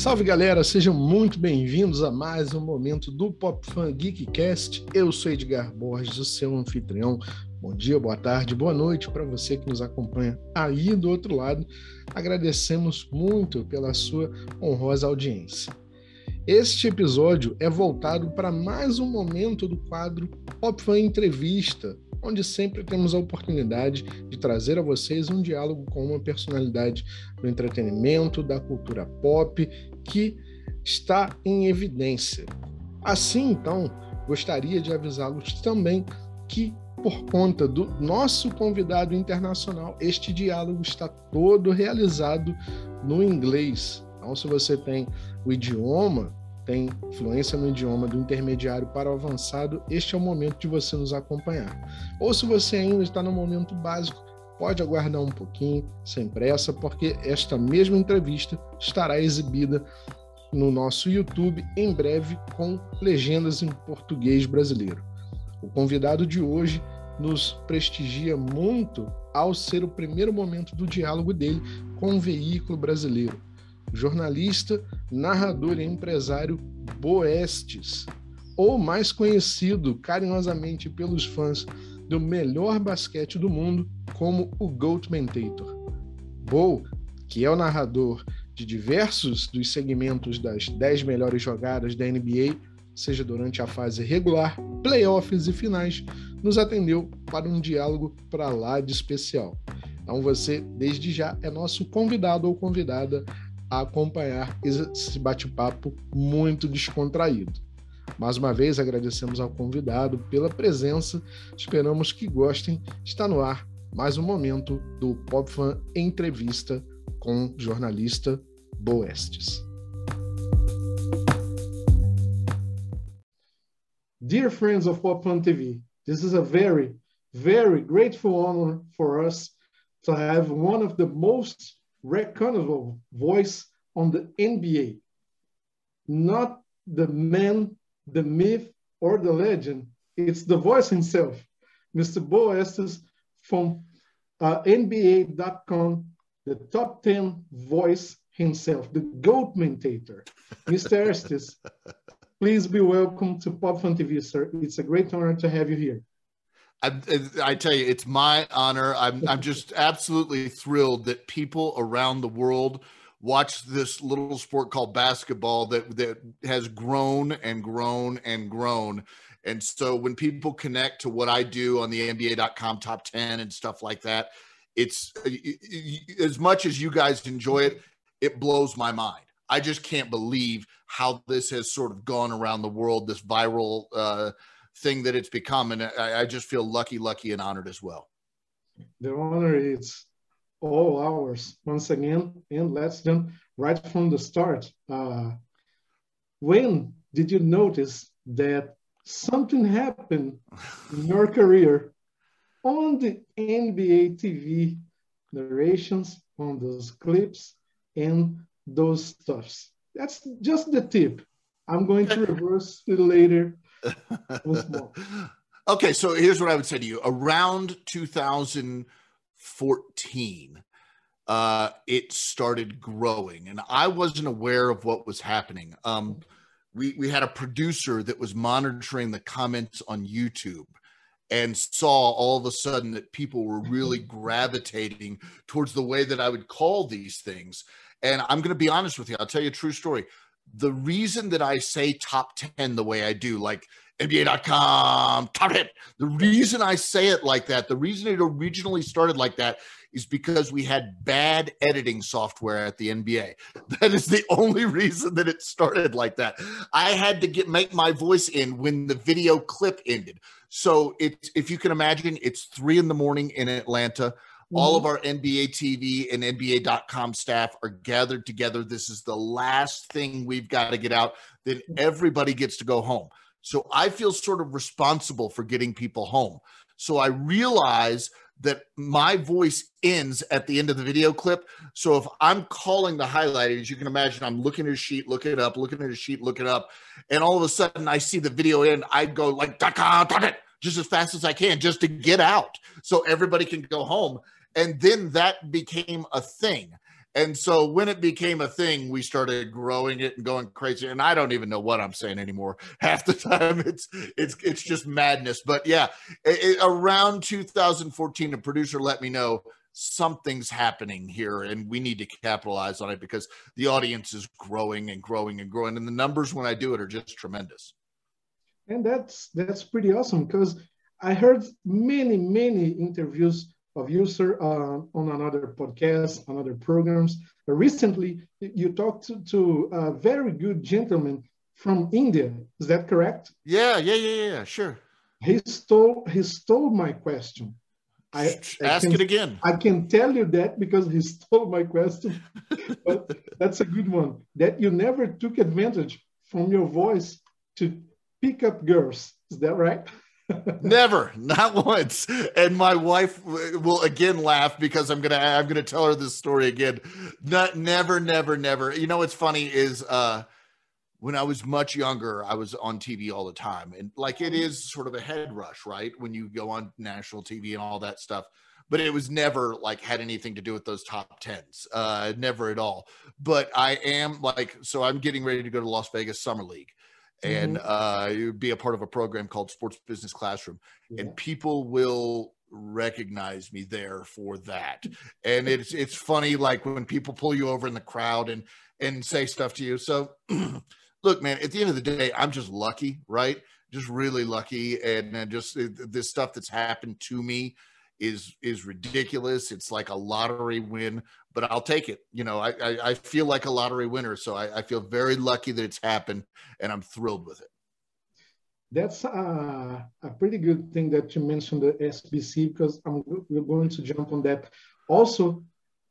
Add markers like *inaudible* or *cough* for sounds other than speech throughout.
Salve galera, sejam muito bem-vindos a mais um momento do Pop Fan Geekcast. Eu sou Edgar Borges, o seu anfitrião. Bom dia, boa tarde, boa noite para você que nos acompanha aí do outro lado. Agradecemos muito pela sua honrosa audiência. Este episódio é voltado para mais um momento do quadro Pop Fan Entrevista, onde sempre temos a oportunidade de trazer a vocês um diálogo com uma personalidade do entretenimento, da cultura pop, que está em evidência. Assim, então, gostaria de avisá-los também que, por conta do nosso convidado internacional, este diálogo está todo realizado no inglês. Então, se você tem o idioma tem fluência no idioma do intermediário para o avançado, este é o momento de você nos acompanhar. Ou se você ainda está no momento básico, pode aguardar um pouquinho, sem pressa, porque esta mesma entrevista estará exibida no nosso YouTube em breve com legendas em português brasileiro. O convidado de hoje nos prestigia muito ao ser o primeiro momento do diálogo dele com o veículo brasileiro jornalista, narrador e empresário Boestes, ou mais conhecido carinhosamente pelos fãs do melhor basquete do mundo como o Goatmentator. Bo, que é o narrador de diversos dos segmentos das 10 melhores jogadas da NBA, seja durante a fase regular, playoffs e finais, nos atendeu para um diálogo para lá de especial. Então você, desde já, é nosso convidado ou convidada a acompanhar esse bate-papo muito descontraído. Mais uma vez agradecemos ao convidado pela presença, esperamos que gostem. Está no ar mais um momento do PopFan Entrevista com jornalista Boestes. Dear friends of PopFan TV, this is a very, very grateful honor for us to have one of the most recognizable voice on the NBA. Not the man, the myth, or the legend. It's the voice himself, Mr. Beau Estes from uh, NBA.com, the top 10 voice himself, the Goatmentator. Mr. *laughs* Estes, please be welcome to Pop Fun TV, sir. It's a great honor to have you here. I, I, tell you, it's my honor. I'm, I'm *laughs* just absolutely thrilled that people around the world watch this little sport called basketball that that has grown and grown and grown. And so when people connect to what I do on the NBA.com top 10 and stuff like that, it's as much as you guys enjoy it, it blows my mind. I just can't believe how this has sort of gone around the world, this viral uh, thing that it's become. And I, I just feel lucky, lucky, and honored as well. The honor is all ours once again, and let's jump right from the start. Uh, when did you notice that something happened in your career on the NBA TV narrations, on those clips, and those stuffs? That's just the tip. I'm going to *laughs* reverse it later *laughs* okay, so here's what I would say to you. Around 2014, uh, it started growing, and I wasn't aware of what was happening. Um, we we had a producer that was monitoring the comments on YouTube and saw all of a sudden that people were really *laughs* gravitating towards the way that I would call these things. And I'm going to be honest with you. I'll tell you a true story the reason that I say top 10 the way I do, like NBA.com, top 10, the reason I say it like that, the reason it originally started like that is because we had bad editing software at the NBA. *laughs* That is the only reason that it started like that. I had to get make my voice in when the video clip ended. So it's if you can imagine, it's three in the morning in Atlanta. All of mm-hmm. our NBA TV and NBA.com staff are gathered together. This is the last thing we've got to get out. Then everybody gets to go home. So I feel sort of responsible for getting people home. So I realize that my voice ends at the end of the video clip. So if I'm calling the highlight, as you can imagine, I'm looking at a sheet, looking it up, looking at a sheet, looking it up, and all of a sudden I see the video end. I go like, just as fast as I can, just to get out, so everybody can go home. And then that became a thing. And so when it became a thing, we started growing it and going crazy. And I don't even know what I'm saying anymore. *laughs* Half the time, it's it's it's just madness. But yeah, it, it, around 2014, a producer let me know something's happening here and we need to capitalize on it because the audience is growing and growing and growing and the numbers when i do it are just tremendous and that's that's pretty awesome because i heard many many interviews of you, sir, uh, on another podcast, on other programs. But recently, you talked to, to, a very good gentleman from India. Is that correct? Yeah, yeah, yeah, yeah, sure. He stole he stole my question. I, I ask can, it again. I can tell you that because he *laughs* stole my question. but that's a good one. That you never took advantage from your voice to pick up girls. Is that right? Never. Not once. And my wife will again laugh because i'm gonna i'm gonna tell her this story again. Not never never never. You know what's funny is uh when i was much younger i was on tv all the time. And like it is sort of a head rush right? When you go on national tv and all that stuff. But it was never like had anything to do with those top tens. Uh never at all. But i am like so i'm getting ready to go to las vegas summer league and mm-hmm. uh, be a part of a program called Sports Business Classroom, yeah. and people will recognize me there for that. And it's it's funny, like when people pull you over in the crowd and and say stuff to you. So, *clears throat* look, man, at the end of the day, I'm just lucky, right? Just really lucky, and, and just uh, this stuff that's happened to me is is ridiculous. It's like a lottery win, but I'll take it. You know, I I, I feel like a lottery winner, so I, I, feel very lucky that it's happened, and I'm thrilled with it. That's a, a pretty good thing that you mentioned the SBC because I'm we're going to jump on that also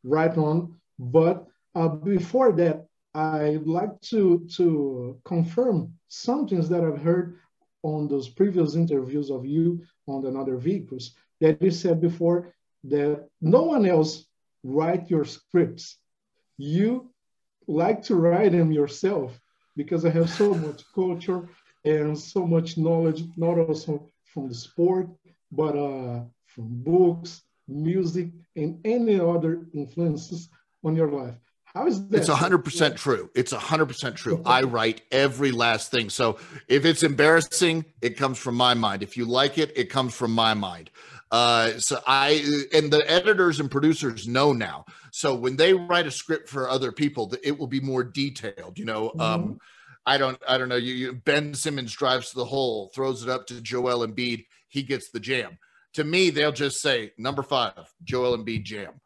right on. But uh, before that, I'd like to to confirm some things that I've heard on those previous interviews of you on another vehicles that you said before that no one else write your scripts. You like to write them yourself because I have so much culture and so much knowledge, not also from the sport, but uh, from books, music, and any other influences on your life. How is that? It's 100% true. It's 100% true. I write every last thing. So if it's embarrassing, it comes from my mind. If you like it, it comes from my mind. Uh, so I and the editors and producers know now. So when they write a script for other people, it will be more detailed. You know, mm-hmm. um, I don't, I don't know. You, you, Ben Simmons drives to the hole, throws it up to Joel Embiid. He gets the jam. To me, they'll just say number five, Joel Embiid jam,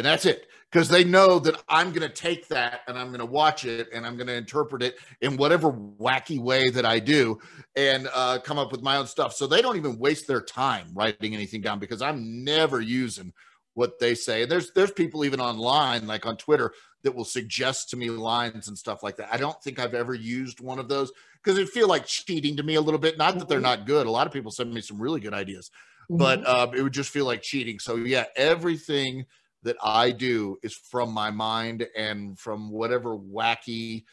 and that's it because they know that I'm going to take that and I'm going to watch it and I'm going to interpret it in whatever wacky way that I do and uh, come up with my own stuff. So they don't even waste their time writing anything down because I'm never using what they say. And there's there's people even online, like on Twitter, that will suggest to me lines and stuff like that. I don't think I've ever used one of those because it feel like cheating to me a little bit. Not that they're mm-hmm. not good. A lot of people send me some really good ideas, but uh, it would just feel like cheating. So yeah, everything that I do is from my mind and from whatever wacky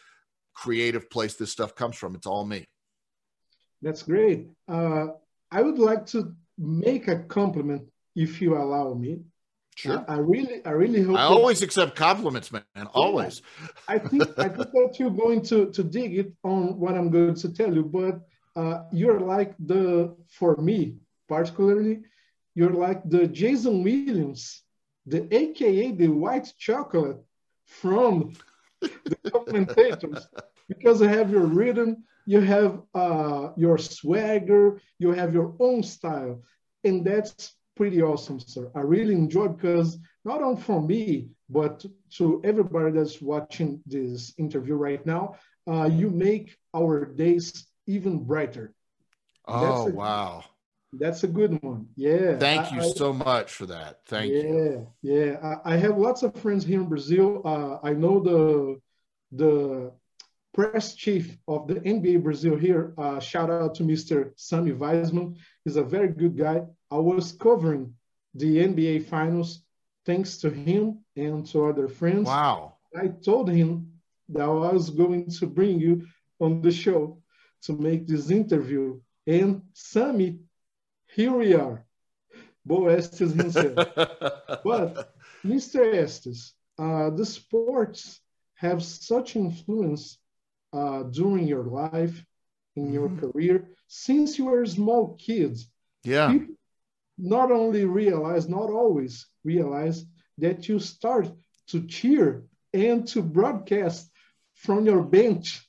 creative place this stuff comes from. It's all me. That's great. Uh, I would like to make a compliment if you allow me. Sure. I, I really, I really hope. I always accept compliments, man. Always. I think, I *laughs* think that you're going to to dig it on what I'm going to tell you, but uh, you're like the, for me particularly, you're like the Jason Williams the AKA the white chocolate from the commentators because you have your rhythm, you have uh, your swagger, you have your own style, and that's pretty awesome, sir. I really enjoy because not only for me, but to everybody that's watching this interview right now, uh, you make our days even brighter. Oh, wow. That's a good one. Yeah. Thank you I, so much for that. Thank yeah, you. Yeah, yeah. I, I, have lots of friends here in Brazil. Uh, I know the the press chief of the NBA Brazil here. Uh, shout out to Mr. Sammy Weisman. He's a very good guy. I was covering the NBA Finals thanks to him and to other friends. Wow. I told him that I was going to bring you on the show to make this interview. And Sammy here we are. Beau Estes himself. *laughs* but Mr. Estes, uh, the sports have such influence uh, during your life, in mm-hmm. your career, since you were small kids. Yeah. People not only realize, not always realize that you start to cheer and to broadcast from your bench.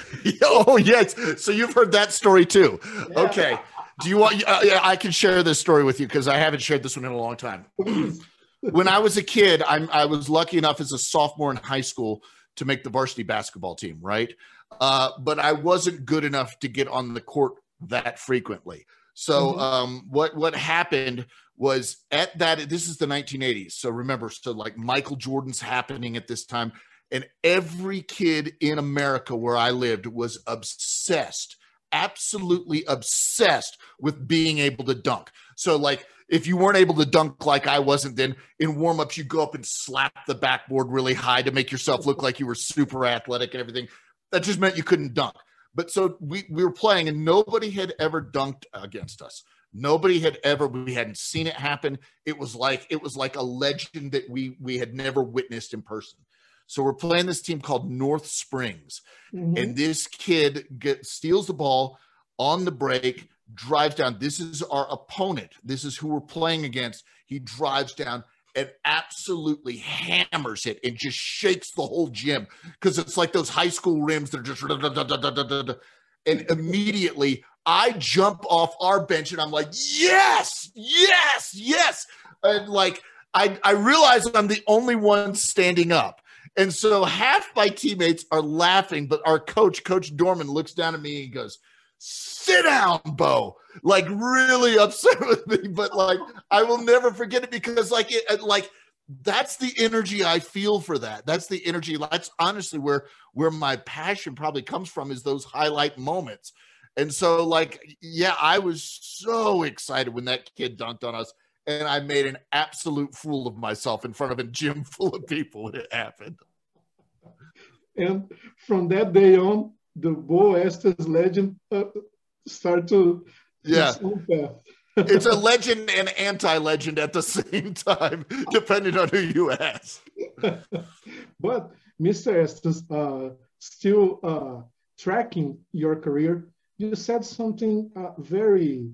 *laughs* oh yes, so you've heard that story too. Yeah. Okay, do you want? Uh, yeah, I can share this story with you because I haven't shared this one in a long time. *clears throat* when I was a kid, I'm, I was lucky enough as a sophomore in high school to make the varsity basketball team, right? Uh, but I wasn't good enough to get on the court that frequently. So mm-hmm. um, what what happened was at that this is the 1980s. So remember, so like Michael Jordan's happening at this time, and every kid in America where I lived was obsessed, absolutely obsessed with being able to dunk. So like if you weren't able to dunk like I wasn't, then in warmups you go up and slap the backboard really high to make yourself look like you were super athletic and everything. That just meant you couldn't dunk. But so we, we were playing and nobody had ever dunked against us. Nobody had ever we hadn't seen it happen. It was like it was like a legend that we we had never witnessed in person. So we're playing this team called North Springs, mm-hmm. and this kid get, steals the ball on the break, drives down. This is our opponent. This is who we're playing against. He drives down, and absolutely hammers it and just shakes the whole gym because it's like those high school rims that are just and immediately I jump off our bench and I'm like, yes, yes, yes. And like I, I realize I'm the only one standing up. And so half my teammates are laughing, but our coach, Coach Dorman, looks down at me and goes, sit down, Beau. Like really upset *laughs* with me, but like I will never forget it because like it uh, like that's the energy I feel for that. That's the energy. That's honestly where where my passion probably comes from is those highlight moments. And so like yeah, I was so excited when that kid dunked on us and I made an absolute fool of myself in front of a gym *laughs* full of people when it happened. And from that day on, the Beau Estes legend uh, start to yeah. *laughs* it's a legend and anti-legend at the *laughs* same time, depending on who you ask. but Mr. Estes, uh, still uh, tracking your career, you said something uh, very,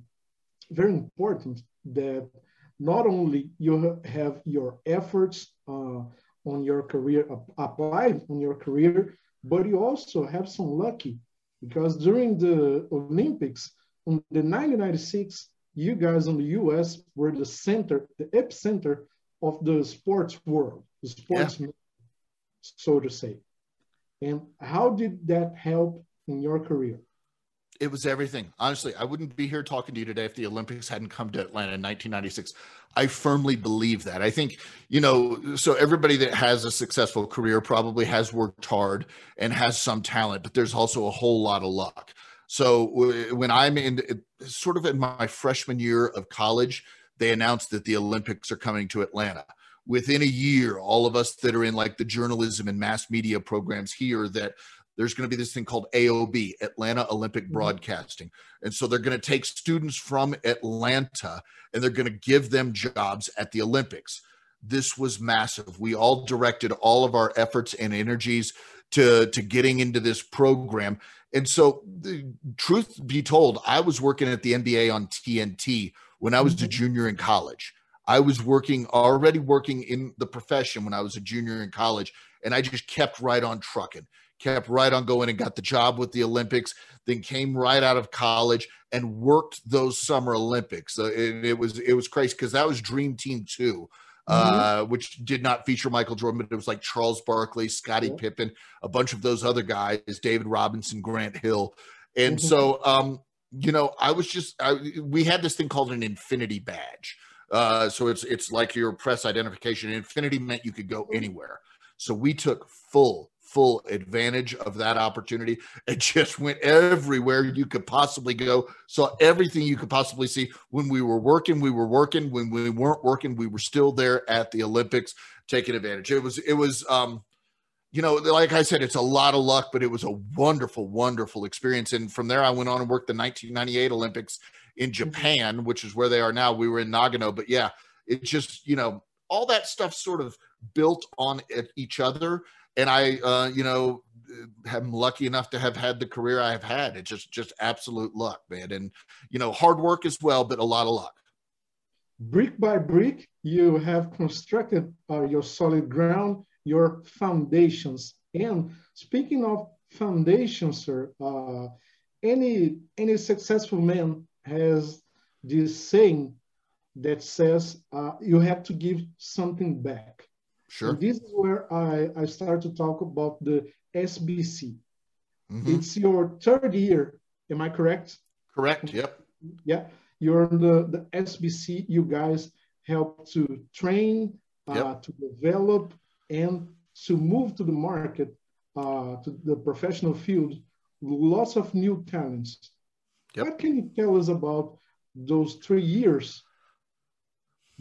very important that not only you have your efforts uh, on your career applied on your career, but you also have some lucky because during the Olympics in the 1996, you guys in the US were the center, the epicenter of the sports world, the sports, yeah. so to say. And how did that help in your career? It was everything. Honestly, I wouldn't be here talking to you today if the Olympics hadn't come to Atlanta in 1996. I firmly believe that. I think, you know, so everybody that has a successful career probably has worked hard and has some talent, but there's also a whole lot of luck. So when I'm in sort of in my freshman year of college, they announced that the Olympics are coming to Atlanta. Within a year, all of us that are in like the journalism and mass media programs here that there's going to be this thing called AOB, Atlanta Olympic mm-hmm. Broadcasting. And so they're going to take students from Atlanta and they're going to give them jobs at the Olympics. This was massive. We all directed all of our efforts and energies to, to getting into this program. And so, the truth be told, I was working at the NBA on TNT when I was mm-hmm. a junior in college. I was working already working in the profession when I was a junior in college, and I just kept right on trucking kept right on going and got the job with the Olympics, then came right out of college and worked those summer Olympics. So it, it was it was crazy because that was Dream Team 2 mm-hmm. uh, which did not feature Michael Jordan, but it was like Charles Barkley, Scottie yeah. Pippen, a bunch of those other guys, David Robinson, Grant Hill, and mm-hmm. so um, you know, I was just I, we had this thing called an Infinity Badge. Uh, so it's it's like your press identification. Infinity meant you could go mm-hmm. anywhere. So we took full full advantage of that opportunity. And just went everywhere you could possibly go saw everything you could possibly see. When we were working we were working. When we weren't working we were still there at the olympics taking advantage. It was it was um you know like i said it's a lot of luck but it was a wonderful wonderful experience. And from there i went on and worked the 1998 olympics in mm-hmm. japan which is where they are now. We were in nagano but yeah it just you know all that stuff sort of built on each other. And I, uh, you know, am lucky enough to have had the career I have had. It's just just absolute luck, man. And you know, hard work as well, but a lot of luck. Brick by brick, you have constructed uh, your solid ground, your foundations. And speaking of foundations, sir, uh, any any successful man has this saying that says uh, you have to give something back. Sure. And this is where I, I start to talk about the SBC. Mm-hmm. It's your third year. Am I correct? Correct. Yep. Yeah. You're the, the SBC. You guys help to train, uh, yep. to develop, and to move to the market, uh, to the professional field, lots of new talents. Yep. What can you tell us about those three years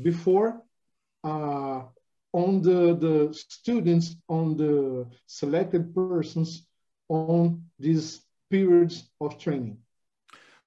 before uh, on the, the students, on the selected persons on these periods of training?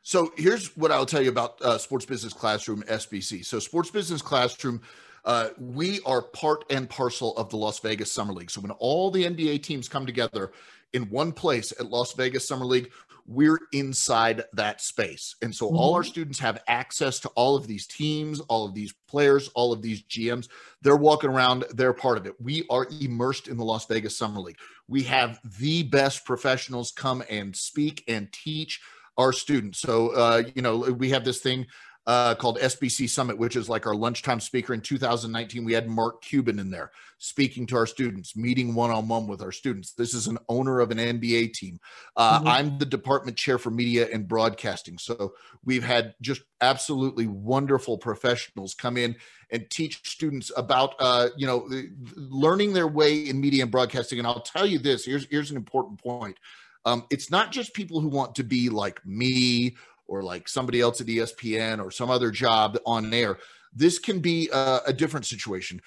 So here's what I'll tell you about uh, Sports Business Classroom SBC. So Sports Business Classroom, uh, we are part and parcel of the Las Vegas Summer League. So when all the NBA teams come together in one place at Las Vegas Summer League, we're inside that space. And so mm-hmm. all our mm-hmm. students have access to all of these teams, all of these players, all of these GMs. They're walking around, they're part of it. We are immersed in the Las Vegas Summer League. We have the best professionals come and speak and teach our students. So, uh, you know, we have this thing uh, called SBC Summit, which is like our lunchtime speaker in 2019. We had Mark Cuban in there speaking to our students, meeting one on one with our students. This is an owner of an NBA team. Uh, mm-hmm. I'm the department chair for media and broadcasting. So we've had just absolutely wonderful professionals come in and teach students about, uh, you know, learning their way in media and broadcasting. And I'll tell you this here's, here's an important point. Um, it's not just people who want to be like me or like somebody else at ESPN or some other job on air. This can be a, a different situation.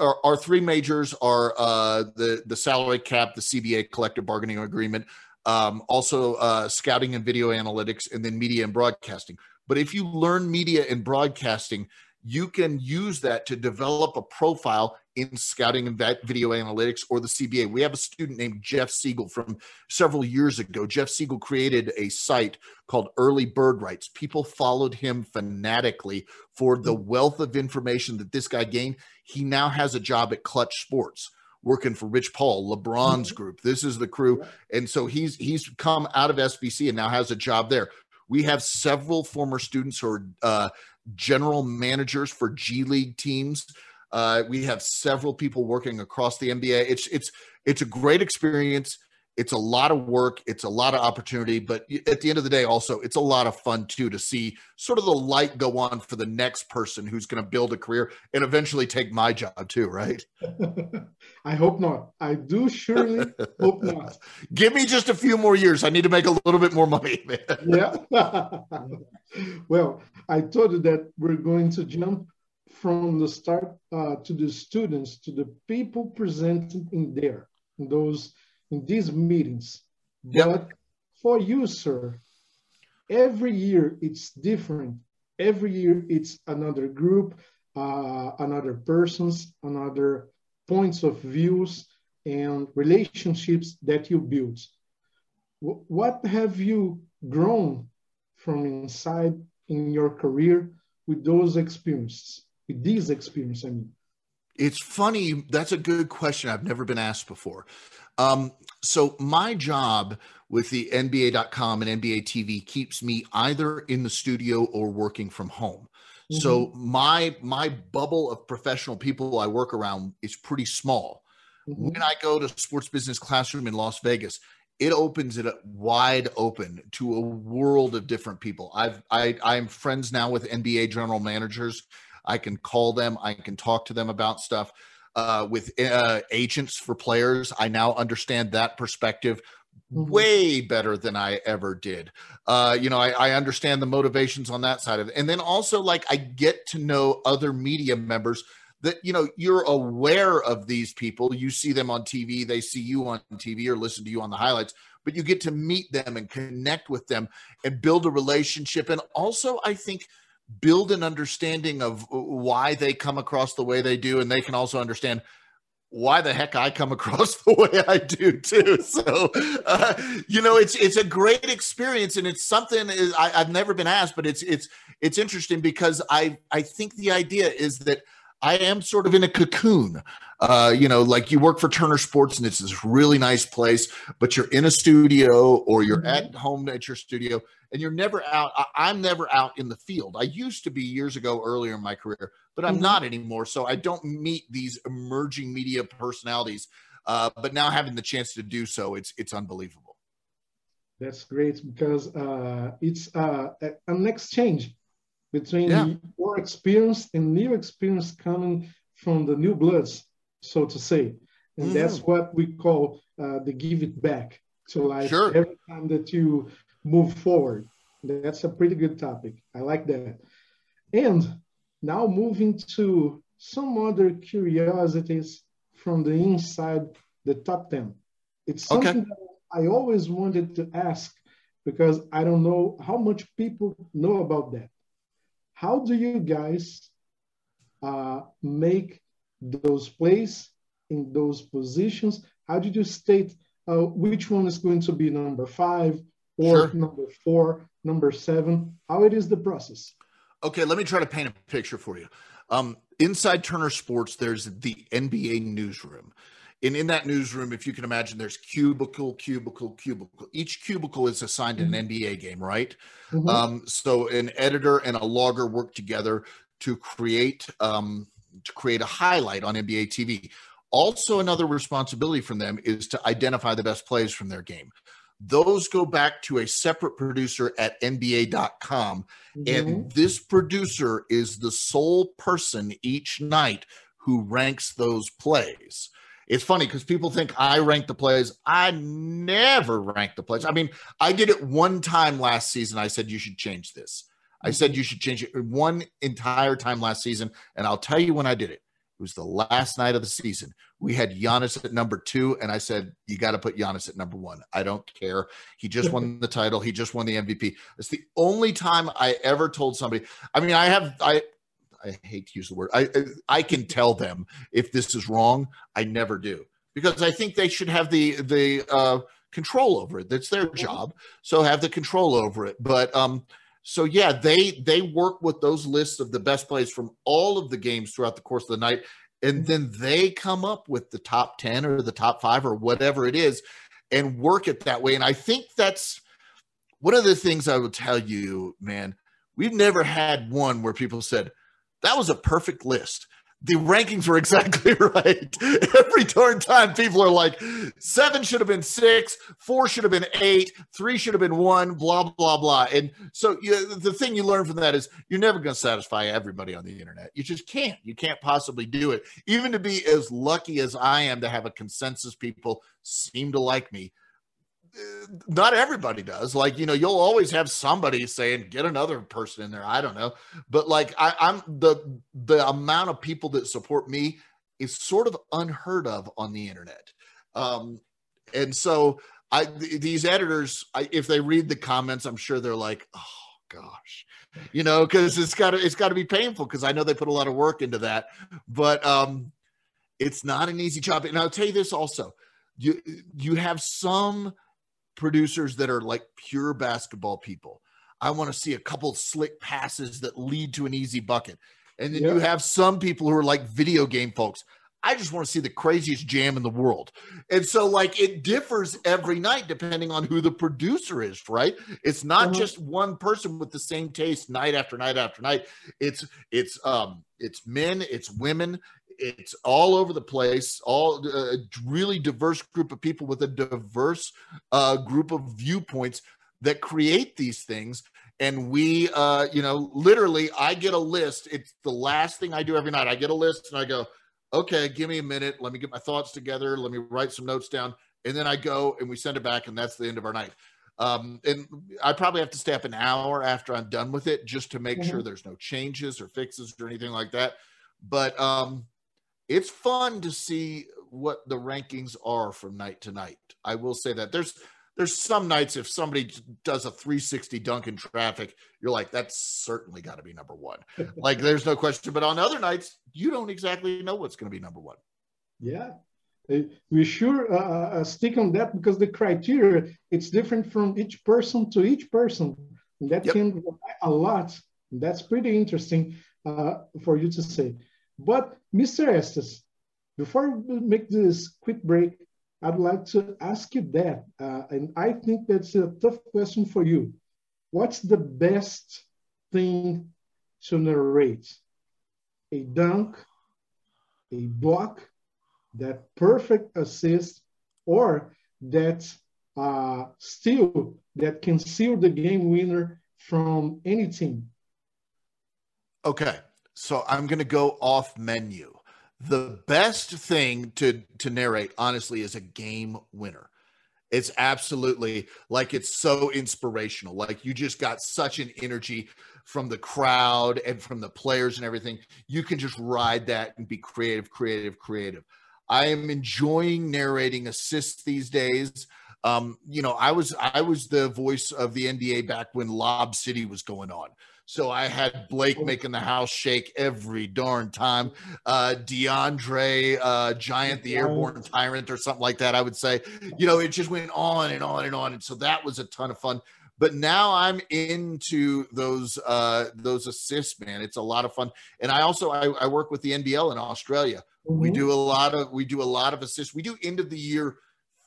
Our, our, three majors are uh, the the salary cap, the CBA collective bargaining agreement, um, also uh, scouting and video analytics, and then media and broadcasting. But if you learn media and broadcasting, you can use that to develop a profile in scouting and video analytics or the CBA. We have a student named Jeff Siegel from several years ago. Jeff Siegel created a site called Early Bird Rights. People followed him fanatically for the wealth of information that this guy gained. He now has a job at Clutch Sports working for Rich Paul, LeBron's mm-hmm. group. This is the crew. And so he's he's come out of SBC and now has a job there. We have several former students who are uh, general managers for G League teams. Uh, we have several people working across the NBA. It's it's it's a great experience. It's a lot of work. It's a lot of opportunity, but at the end of the day, also it's a lot of fun too to see sort of the light go on for the next person who's going to build a career and eventually take my job too. Right? *laughs* I hope not. I do surely hope not. *laughs* Give me just a few more years. I need to make a little bit more money. yeah. *laughs* well, I told you that we're going to jump from the start uh, to the students to the people presented in there in those in these meetings. Yep. but for you sir every year it's different. Every year it's another group uh, another persons another points of views and relationships that you build. W- what have you grown from inside in your career with those experiences with these experiences i mean it's funny that's a good question i've never been asked before um, so my job with the nba.com and nba tv keeps me either in the studio or working from home mm-hmm. so my my bubble of professional people i work around is pretty small mm-hmm. when i go to sports business classroom in las vegas it opens it wide open to a world of different people. I've I I'm friends now with NBA general managers. I can call them. I can talk to them about stuff. Uh, with uh, agents for players, I now understand that perspective mm-hmm. way better than I ever did. Uh, you know, I, I, understand the motivations on that side of it. And then also, like, I get to know other media members that you know you're aware of these people you see them on tv they see you on tv or listen to you on the highlights but you get to meet them and connect with them and build a relationship and also i think build an understanding of why they come across the way they do and they can also understand why the heck I come *laughs* across the way I do too. So, uh, you know, it's it's a great experience, and it's something I, I've never been asked, but it's it's it's interesting because I I think the idea is that I am sort of in a cocoon. Uh, you know, like you work for Turner Sports and it's this really nice place, but you're in a studio or you're mm-hmm. at home at your studio and you're never out. I, am never out in the field. I used to be years ago earlier in my career, but I'm mm-hmm. not anymore. So I don't meet these emerging media personalities. Uh, but now having the chance to do so, it's it's unbelievable. That's great because uh, it's uh, an exchange between yeah. your experience and new experience coming from the new bloods, so to say. And mm. that's what we call uh, the give it back to life sure. every time that you move forward. That's a pretty good topic. I like that. And now moving to some other curiosities from the inside the top 10. It's something okay. that I always wanted to ask because I don't know how much people know about that. How do you guys uh, make those plays in those positions? How did you state uh, which one is going to be number five or sure. number four, number seven? How it is the process? Okay, let me try to paint a picture for you. Um, inside Turner Sports, there's the NBA newsroom. And in that newsroom, if you can imagine, there's cubicle, cubicle, cubicle. Each cubicle is assigned mm-hmm. an NBA game, right? Mm-hmm. Um, so an editor and a logger work together to create um, to create a highlight on NBA TV. Also, another responsibility from them is to identify the best plays from their game. Those go back to a separate producer at NBA.com. Mm-hmm. And this producer is the sole person each night who ranks those plays it's funny because people think I rank the plays. I never rank the plays. I mean, I did it one time last season. I said you should change this. I said mm-hmm. you should change it uh, one entire time last season, and I'll tell you when I did it. It was the last night of the season. We had Giannis at number two, and I said, You got to put Giannis at number one. I don't care. He just won the title. He just won the MVP. It's the only time I ever told somebody. I mean, I have I I hate to use the word. I I can tell them if this is wrong. I never do because I think they should have the the uh, control over it. That's their job. So have the control over it. But um, so yeah, they they work with those lists of the best plays from all of the games throughout the course of the night, and then they come up with the top ten or the top five or whatever it is, and work it that way. And I think that's one of the things I will tell you, man. We've never had one where people said, that was a perfect list. The rankings were *laughs* exactly right. Every darn time, people are like, seven should have been six, four should have been eight, three should have been one, blah, blah, blah. And so you, the thing you learn from that is you're never going to satisfy everybody on the internet. You just can't. You can't possibly do it. Even to be as lucky as I am to have a consensus people seem to like me not everybody does. Like, you know, you'll always have somebody saying, get another person in there. I don't know. But like I, I'm the the amount of people that support me is sort of unheard of on the internet. Um, and so I th- these editors, I, if they read the comments, I'm sure they're like, oh gosh, you know, because it's got to it's got to be painful because I know they put a lot of work into that. But um, it's not an easy job. And I'll tell you this also, you you have some producers that are like pure basketball people. I want to see a couple slick passes that lead to an easy bucket. And then you have some people who are like video game folks. I just want to see the craziest jam in the world. And so, like, it differs every night depending on who the producer is, right? It's not uh-huh. just one person with the same taste night after night after night. It's, it's, um, it's men, it's women, it's all over the place all uh, a really diverse group of people with a diverse uh, group of viewpoints that create these things. And we uh, you know literally i get a list. It's the last thing i do every night. I get a list and i go okay give me a minute. Let me get my thoughts together. Let me write some notes down. And then i go and we send it back and that's the end of our night. Um, and i probably have to stay up an hour after i'm done with it just to make mm-hmm. sure there's no changes or fixes or anything like that. But um, it's fun to see what the rankings are from night to night. I will say that there's there's some nights if somebody does a 360 dunk in traffic, you're like, that's certainly got to be number one. *laughs* like there's no question. But on other nights, you don't exactly know what's going to be number one. Yeah, we sure uh, uh, uh, stick on that because the criteria it's different from each person to each person. And that yep. can a lot. That's pretty interesting uh, for you to say. But Mr. Estes, before we make this quick break, I'd like to ask you that, uh, and I think that's a tough question for you. What's the best thing to narrate? A dunk, a block, that perfect assist, or that uh, steal that can seal the game winner from any team? Okay, so I'm going to go off menu. The best thing to to narrate honestly is a game winner. It's absolutely like it's so inspirational. Like you just got such an energy from the crowd and from the players and everything. You can just ride that and be creative creative creative. I am enjoying narrating assists these days. Um, you know i was i was the voice of the nba back when lob city was going on so I had Blake making the house shake every darn time. Uh, DeAndre uh, Giant, the airborne tyrant, or something like that. I would say, you know, it just went on and on and on, and so that was a ton of fun. But now I'm into those uh, those assists, man. It's a lot of fun, and I also I, I work with the NBL in Australia. Mm-hmm. We do a lot of we do a lot of assists. We do end of the year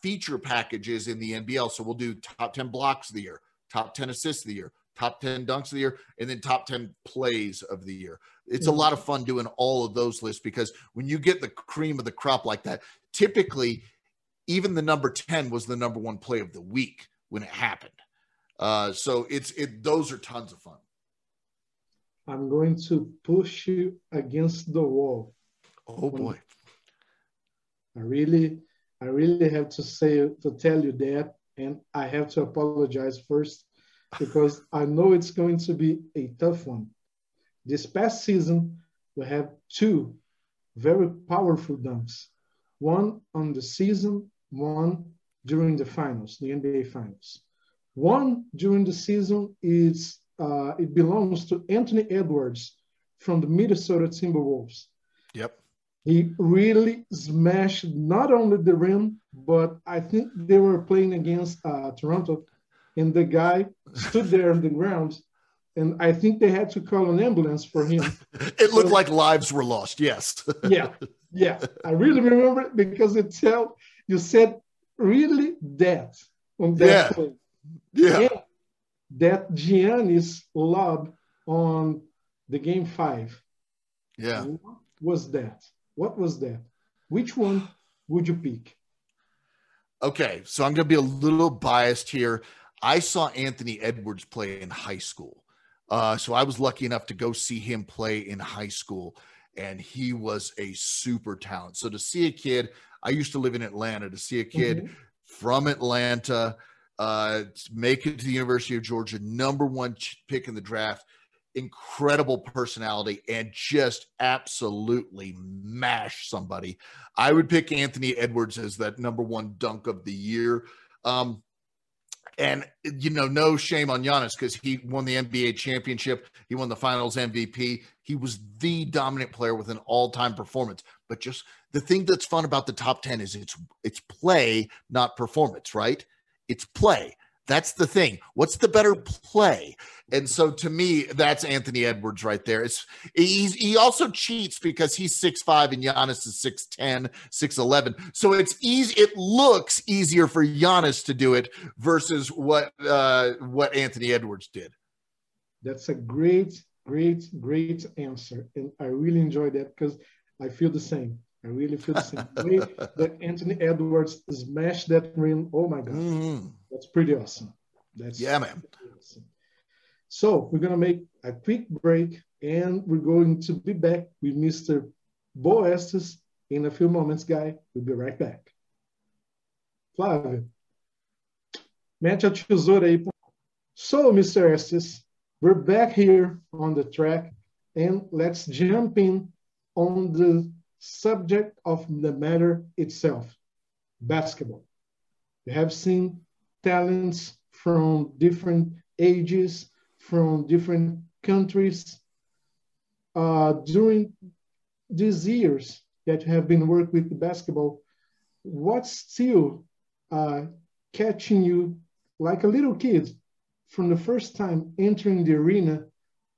feature packages in the NBL. So we'll do top 10 blocks of the year, top 10 assists of the year, top 10 dunks of the year, and then top 10 plays of the year. It's a lot of fun doing all of those lists because when you get the cream of the crop like that, typically even the number 10 was the number one play of the week when it happened. Uh, so it's it those are tons of fun. I'm going to push you against the wall. Oh boy. I really I really have to say to tell you that and I have to apologize first because I know it's going to be a tough one. This past season, we have two very powerful dunks. One on the season, one during the finals, the NBA finals. One during the season is uh, it belongs to Anthony Edwards from the Minnesota Timberwolves. Yep. He really smashed not only the rim, but I think they were playing against uh, Toronto and the guy stood there on the ground and I think they had to call an ambulance for him. *laughs* it looked so, like lives were lost. Yes. *laughs* yeah, yeah. I really remember it because it tell you said really that on that yeah. Play. Yeah. And that Giannis lob on the game five. Yeah. What was that? What was that? Which one would you pick? Okay, so I'm going to be a little biased here. I saw Anthony Edwards play in high school. Uh, so I was lucky enough to go see him play in high school, and he was a super talent. So to see a kid, I used to live in Atlanta, to see a kid mm-hmm. from Atlanta uh, make it to the University of Georgia, number one pick in the draft, incredible personality, and just absolutely mash somebody. I would pick Anthony Edwards as that number one dunk of the year. Um, and you know, no shame on Giannis because he won the NBA championship. He won the Finals MVP. He was the dominant player with an all-time performance. But just the thing that's fun about the top ten is it's it's play, not performance, right? It's play. That's the thing. What's the better play? And so to me, that's Anthony Edwards right there. It's he also cheats because he's six five and Giannis is 6'10, 6'11. So it's easy, it looks easier for Giannis to do it versus what uh what Anthony Edwards did. That's a great, great, great answer. And I really enjoy that because I feel the same. I really feel the same way that Anthony Edwards smashed that rim. Oh my God. Mm-hmm. That's pretty awesome. That's yeah, man. Awesome. So we're gonna make a quick break and we're going to be back with Mr. Beau Estes in a few moments, guy. We'll be right back. Flávio, mete a tesoura aí. So, Mr. Estes, we're back here on the track and let's jump in on the subject of the matter itself, basketball. We have seen talents from different ages, from different countries. Uh, during these years that have been working with basketball, what's still uh, catching you like a little kid from the first time entering the arena,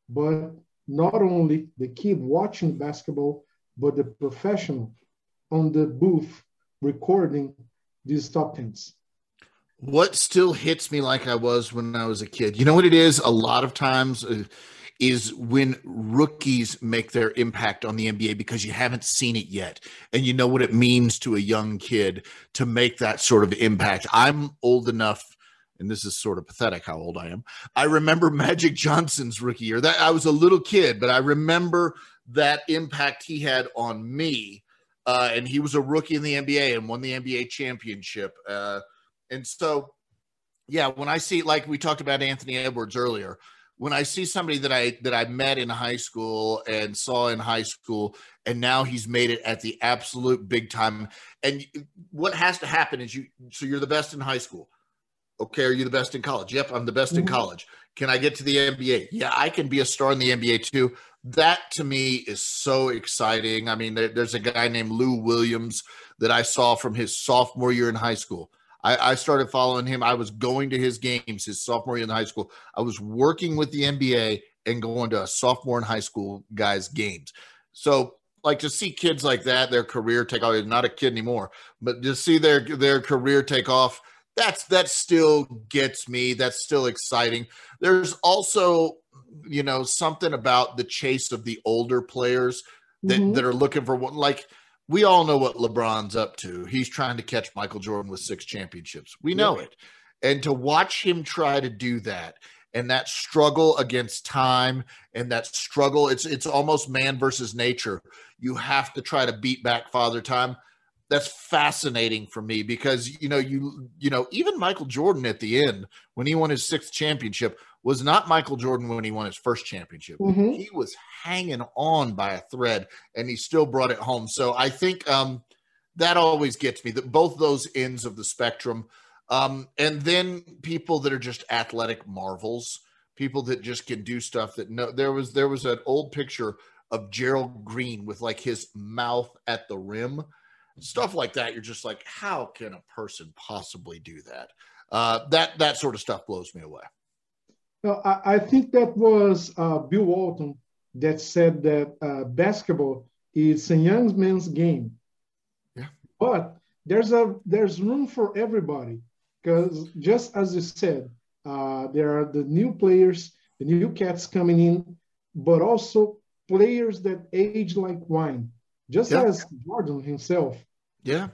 but not only the kid watching basketball, but the professional on the booth recording these top tens. What still hits me like I was when I was a kid? You know what it is? A lot of times uh, is when rookies make their impact on the NBA because you haven't seen it yet. And you know what it means to a young kid to make that sort of impact. I'm old enough and this is sort of pathetic how old I am. I remember *laughs* Magic Johnson's rookie year. That I was a little kid, but I remember that impact he had on me. Uh, and he was a rookie in the NBA and won the NBA championship. Uh, and so, yeah, when I see like we talked about Anthony Edwards earlier, when I see somebody that I that I met in high school and saw in high school, and now he's made it at the absolute big time. And what has to happen is you so you're the best in high school. Okay, are you the best in college? Yep, I'm the best mm-hmm. in college. Can I get to the NBA? Yeah, I can be a star in the NBA too. That to me is so exciting. I mean, there, there's a guy named Lou Williams that I saw from his sophomore year in high school. I, I, started following him. I was going to his games his sophomore year in high school. I was working with the NBA and going to a sophomore in high school guys' games. So, like to see kids like that, their career take off. Not a kid anymore, but to see their their career take off that's that still gets me that's still exciting. There's also you know something about the chase of the older players that, mm-hmm. that are looking for what like we all know what lebron's up to. He's trying to catch michael jordan with six championships. We know it. And to watch him try to do that and that struggle against time and that struggle it's it's almost man versus nature. You have to try to beat back father time that's fascinating for me because you know you you know even Michael Jordan at the end when he won his sixth championship was not Michael Jordan when he won his first championship. Mm-hmm. He was hanging on by a thread and he still brought it home. So I think um, that always gets me that both those ends of the spectrum. Um, and then people that are just athletic marvels, people that just can do stuff that no there was there was an old picture of Gerald Green with like his mouth at the rim stuff like that you're just like how can a person possibly do that? Uh, that that sort of stuff blows me away. Well, I, I think that was uh, bill walton that said that uh, basketball is a young man's game. Yeah. But there's a there's room for everybody because just as you said uh, there are the new players the new cats coming in but also players that age like wine just yeah. as Jordan himself. Yeah.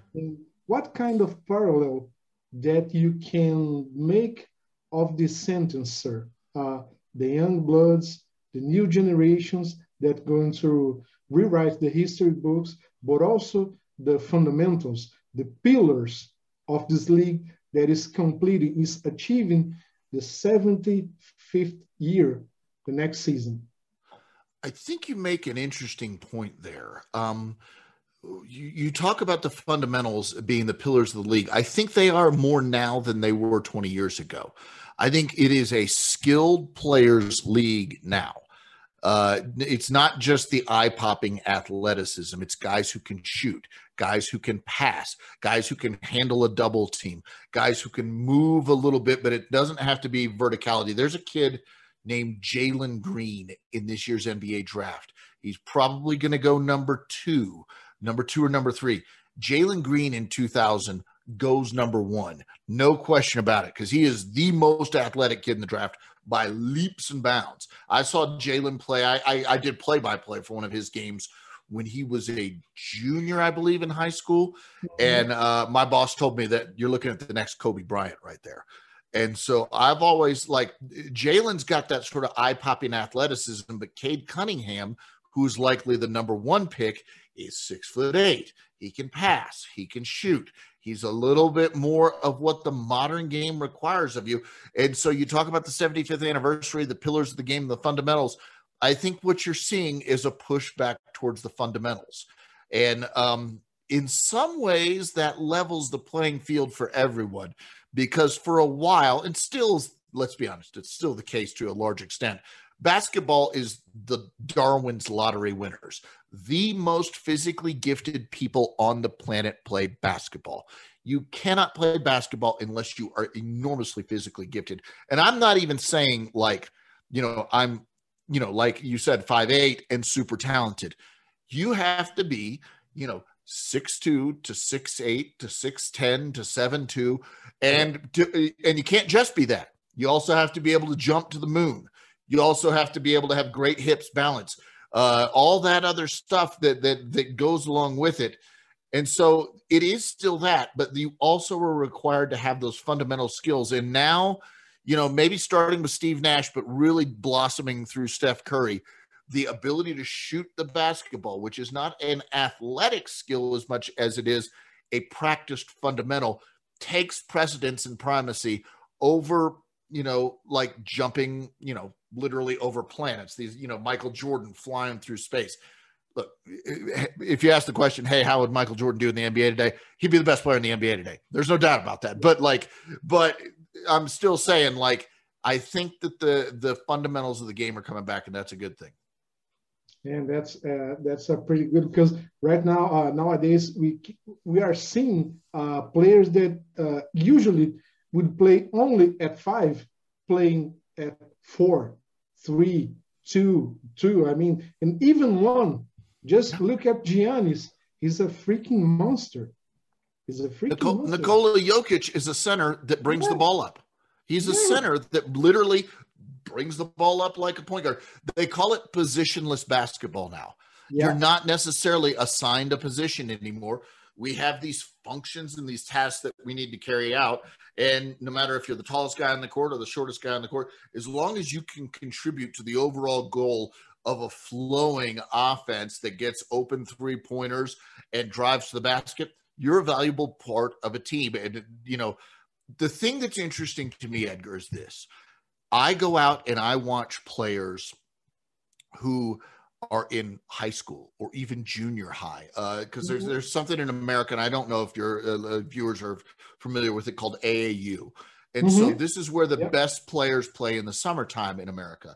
what kind of parallel that you can make of this sentence, sir? Uh, the young bloods, the new generations that going to rewrite the history books, but also the fundamentals, the pillars of this league that is completing, is achieving the 75th year the next season. I think you make an interesting point there. Um, you, you talk about the fundamentals being the pillars of the league. I think they are more now than they were 20 years ago. I think it is a skilled players league now. Uh, it's not just the eye popping athleticism. It's guys who can shoot, guys who can pass, guys who can handle a double team, guys who can move a little bit, but it doesn't have to be verticality. There's a kid named Jalen Green in this year's NBA draft. He's probably going to go number two number two or number three. Jalen Green in 2000 goes number one. No question about it, because he is the most athletic kid in the draft by leaps and bounds. I saw Jalen play. I, I, I did play by play for one of his games when he was a junior, I believe, in high school. Mm-hmm. And uh, my boss told me that you're looking at the next Kobe Bryant right there. And so I've always like Jalen's got that sort of eye popping athleticism, but Cade Cunningham, who's likely the number one pick, is six foot eight. He can pass, he can shoot. He's a little bit more of what the modern game requires of you. And so you talk about the 75th anniversary, the pillars of the game, the fundamentals. I think what you're seeing is a push back towards the fundamentals. And um, in some ways, that levels the playing field for everyone because for a while, and still, let's be honest, it's still the case to a large extent. Basketball is the Darwin's lottery winners. The most physically gifted people on the planet play basketball. You cannot play basketball unless you are enormously physically gifted. And I'm not even saying like, you know, I'm, you know, like you said, five eight and super talented. You have to be, you know, six two to six eight to six ten to seven two, and to, and you can't just be that. You also have to be able to jump to the moon. You also have to be able to have great hips balance, uh, all that other stuff that that that goes along with it. And so it is still that, but you also are required to have those fundamental skills. And now, you know, maybe starting with Steve Nash, but really blossoming through Steph Curry, the ability to shoot the basketball, which is not an athletic skill as much as it is a practiced fundamental, takes precedence and primacy over, you know, like jumping, you know, literally over planets. These, you know, Michael Jordan flying through space. Look, if you ask the question, hey, how would Michael Jordan do in the NBA today? He'd be the best player in the NBA today. There's no doubt about that. But like, but I'm still saying, like, I think that the the fundamentals of the game are coming back, and that's a good thing and that's uh, that's a pretty good because right now uh, nowadays we we are seeing uh, players that uh, usually would play only at five playing at four three two two i mean and even one just look at giannis he's a freaking monster he's a freaking Nicole, monster. nikola jokic is a center that brings yeah. the ball up he's a yeah. center that literally brings the ball up like a point guard. They call it positionless basketball now. Yeah. You're not necessarily assigned a position anymore. We have these functions and these tasks that we need to carry out. And no matter if you're the tallest guy on the court or the shortest guy on the court, as long as you can contribute to the overall goal of a flowing offense that gets open three pointers and drives to the basket, you're a valuable part of a team. And, you know, the thing that's interesting to me, Edgar, is this I go out and I watch players who are in high school or even junior high because uh, mm-hmm. there's there's something in America and I don't know if your uh, uh, viewers are familiar with it called AAU. And mm-hmm. so this is where the yep. best players play in the summertime in America.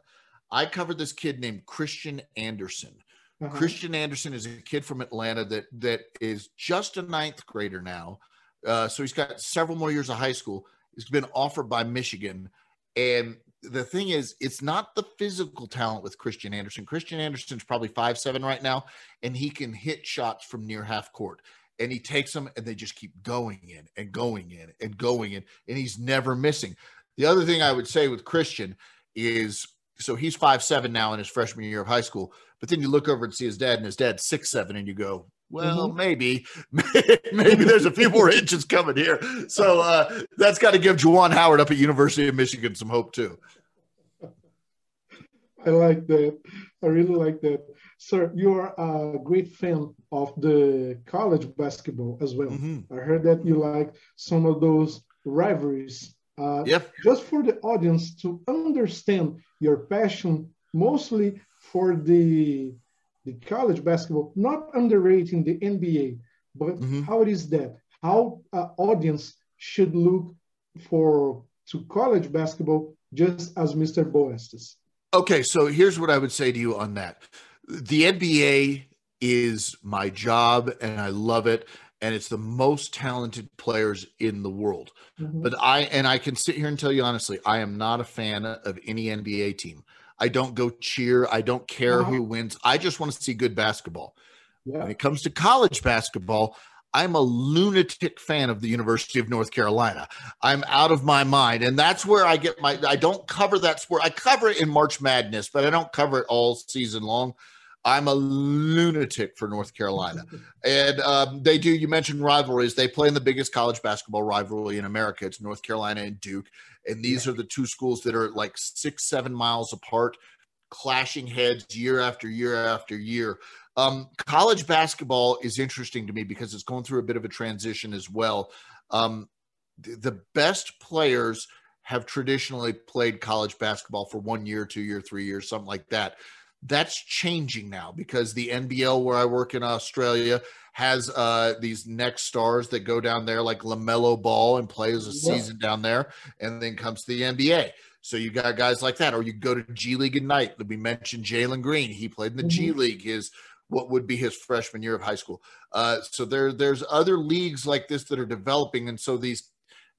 I covered this kid named Christian Anderson. Uh-huh. Christian Anderson is a kid from Atlanta that that is just a ninth grader now. Uh, so he's got several more years of high school. He's been offered by Michigan and the thing is, it's not the physical talent with Christian Anderson. Christian Anderson's probably five seven right now, and he can hit shots from near half court. And he takes them, and they just keep going in and going in and going in, and he's never missing. The other thing I would say with Christian is so he's five seven now in his freshman year of high school. But then you look over and see his dad, and his dad's six seven, and you go, well, mm-hmm. maybe, *laughs* maybe there's a few more *laughs* inches coming here. So uh, that's got to give Juwan Howard up at University of Michigan some hope too. I like that. I really like that. Sir, you are a great fan of the college basketball as well. Mm-hmm. I heard that you like some of those rivalries. Uh, yep. Just for the audience to understand your passion, mostly for the the college basketball, not underrating the NBA, but mm-hmm. how it is that how uh, audience should look for to college basketball just as Mr. Beau Estes. Okay, so here's what I would say to you on that. The NBA is my job and I love it and it's the most talented players in the world. Mm-hmm. But I and I can sit here and tell you honestly, I am not a fan of any NBA team. I don't go cheer. I don't care uh-huh. who wins. I just want to see good basketball. Yeah. When it comes to college basketball, I'm a lunatic fan of the University of North Carolina. I'm out of my mind. And that's where I get my I don't cover that sport. I cover it in March Madness, but I don't cover it all season long. I'm a lunatic for North Carolina. *laughs* and um, they do, you mentioned rivalries. They play in the biggest college basketball rivalry in America. It's North Carolina and Duke. And these are the two schools that are like six, seven miles apart, clashing heads year after year after year. Um, college basketball is interesting to me because it's going through a bit of a transition as well. Um, the, the best players have traditionally played college basketball for one year, two year, three years, something like that. That's changing now because the NBL, where I work in Australia, has uh, these next stars that go down there, like LaMelo Ball, and plays a season down there, and then comes to the NBA. So you got guys like that, or you go to G League Ignite. We mentioned Jalen Green. He played in the mm-hmm. G League. His what would be his freshman year of high school. Uh, so there, there's other leagues like this that are developing, and so these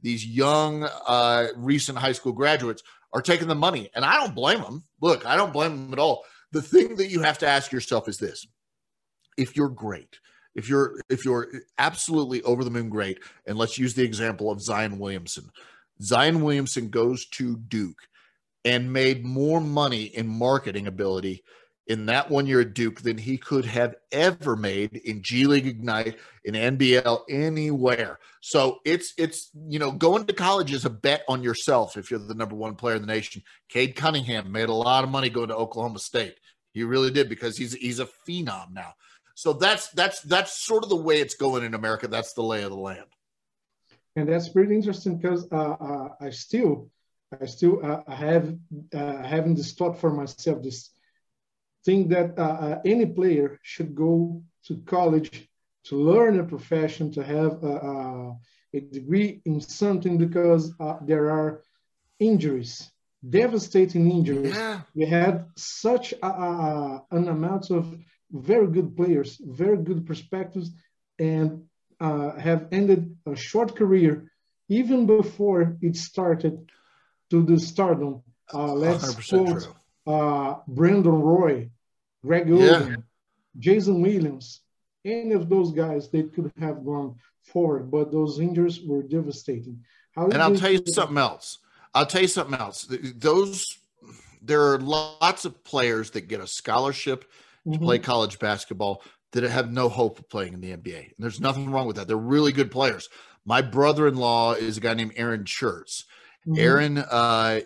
these young, uh, recent high school graduates are taking the money, and I don't blame them. Look, I don't blame them at all. The thing that you have to ask yourself is this: if you're great, if you're if you're absolutely over the moon great, and let's use the example of Zion Williamson. Zion Williamson goes to Duke and made more money in marketing ability in that one year at Duke than he could have ever made in G League Ignite, in NBL, anywhere. So it's it's you know going to college is a bet on yourself if you're the number one player in the nation. Cade Cunningham made a lot of money going to Oklahoma State. He really did because he's he's a phenom now. So that's that's that's sort of the way it's going in America. That's the lay of the land. And that's pretty interesting because uh, uh, I still I still uh, have uh, having this thought for myself this think that uh, uh, any player should go to college to learn a profession, to have a, a degree in something because uh, there are injuries, devastating injuries. Yeah. We had such a, a, an amount of very good players, very good perspectives, and uh, have ended a short career even before it started to the stardom. Uh, let's quote uh, Brandon Roy, Greg Oden, yeah. Jason Williams, any of those guys, they could have gone forward, but those injuries were devastating. How and I'll tell you something else. I'll tell you something else. Those there are lots of players that get a scholarship to mm-hmm. play college basketball that have no hope of playing in the NBA. And there's nothing wrong with that. They're really good players. My brother-in-law is a guy named Aaron Schertz. Mm-hmm. Aaron uh,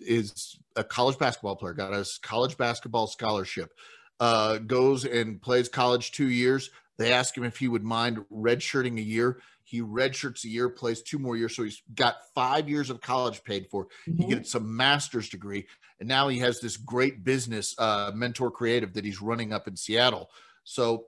is a college basketball player, got a college basketball scholarship, uh, goes and plays college two years. They ask him if he would mind redshirting a year. He redshirts a year, plays two more years. So he's got five years of college paid for. Mm-hmm. He gets a master's degree. And now he has this great business, uh, Mentor Creative, that he's running up in Seattle. So,